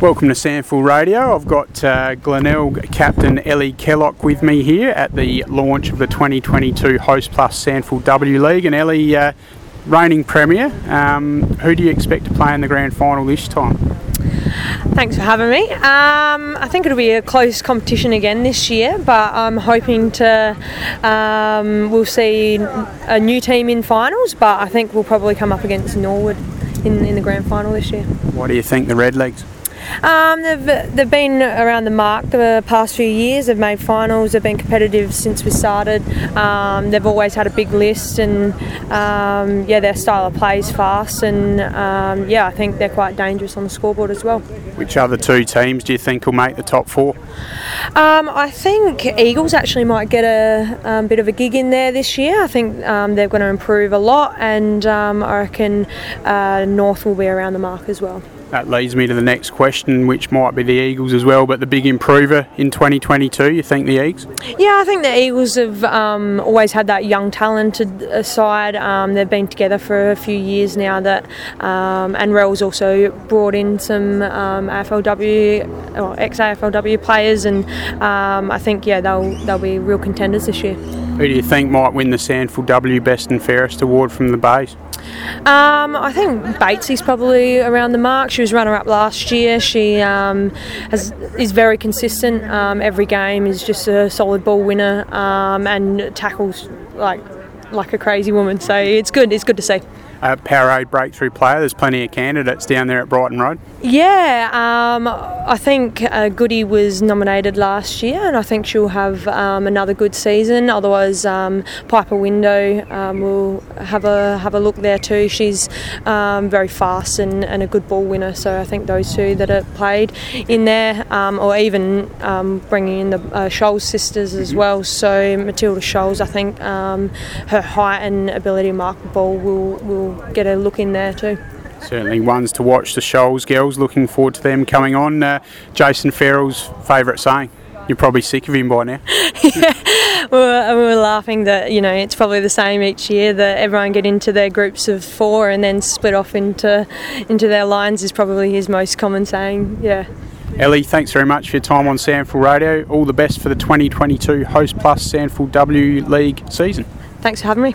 Welcome to SANFL Radio. I've got uh, Glenelg captain Ellie Kellock with me here at the launch of the 2022 Host Plus SANFL W League. And Ellie, uh, reigning premier, um, who do you expect to play in the grand final this time? Thanks for having me. Um, I think it'll be a close competition again this year, but I'm hoping to um, we'll see a new team in finals. But I think we'll probably come up against Norwood in, in the grand final this year. What do you think the Redlegs? Um, they've, they've been around the mark the past few years. They've made finals. They've been competitive since we started. Um, they've always had a big list, and um, yeah, their style of play is fast. And um, yeah, I think they're quite dangerous on the scoreboard as well. Which other two teams do you think will make the top four? Um, I think Eagles actually might get a um, bit of a gig in there this year. I think they're going to improve a lot, and I reckon uh, North will be around the mark as well that leads me to the next question, which might be the Eagles as well. But the big improver in 2022, you think the Eagles? Yeah, I think the Eagles have um, always had that young, talented side. Um, they've been together for a few years now. That um, and Rel's also brought in some um, AFLW or ex AFLW players, and um, I think yeah they'll they'll be real contenders this year. Who do you think might win the SANFL W Best and Fairest award from the Bays? Um, I think Batesy's probably around the mark. She was runner up last year. She um, has, is very consistent. Um, every game is just a solid ball winner um, and tackles like like a crazy woman. So it's good. It's good to see uh, Powerade breakthrough player. There's plenty of candidates down there at Brighton Road. Yeah, um, I think uh, Goody was nominated last year, and I think she'll have um, another good season. Otherwise, um, Piper Window um, will have a have a look there too. She's um, very fast and, and, a good ball winner. So I think those two that are played in there, um, or even bringing in the uh, Scholes sisters as mm-hmm. well. So Matilda Scholes, I think her height and ability to mark the ball will will get a look in there too. Certainly ones to watch the Scholes girls. Looking forward to them coming on. Uh, Jason Farrell's favourite saying. You're probably sick of him by now. yeah, we were, we were laughing that you know it's probably the same each year that everyone get into their groups of four and then split off into into their lines is probably his most common saying. Yeah. Ellie, thanks very much for your time on SANFL Radio. All the best for the 2022 Host Plus SANFL W League season. Thanks for having me.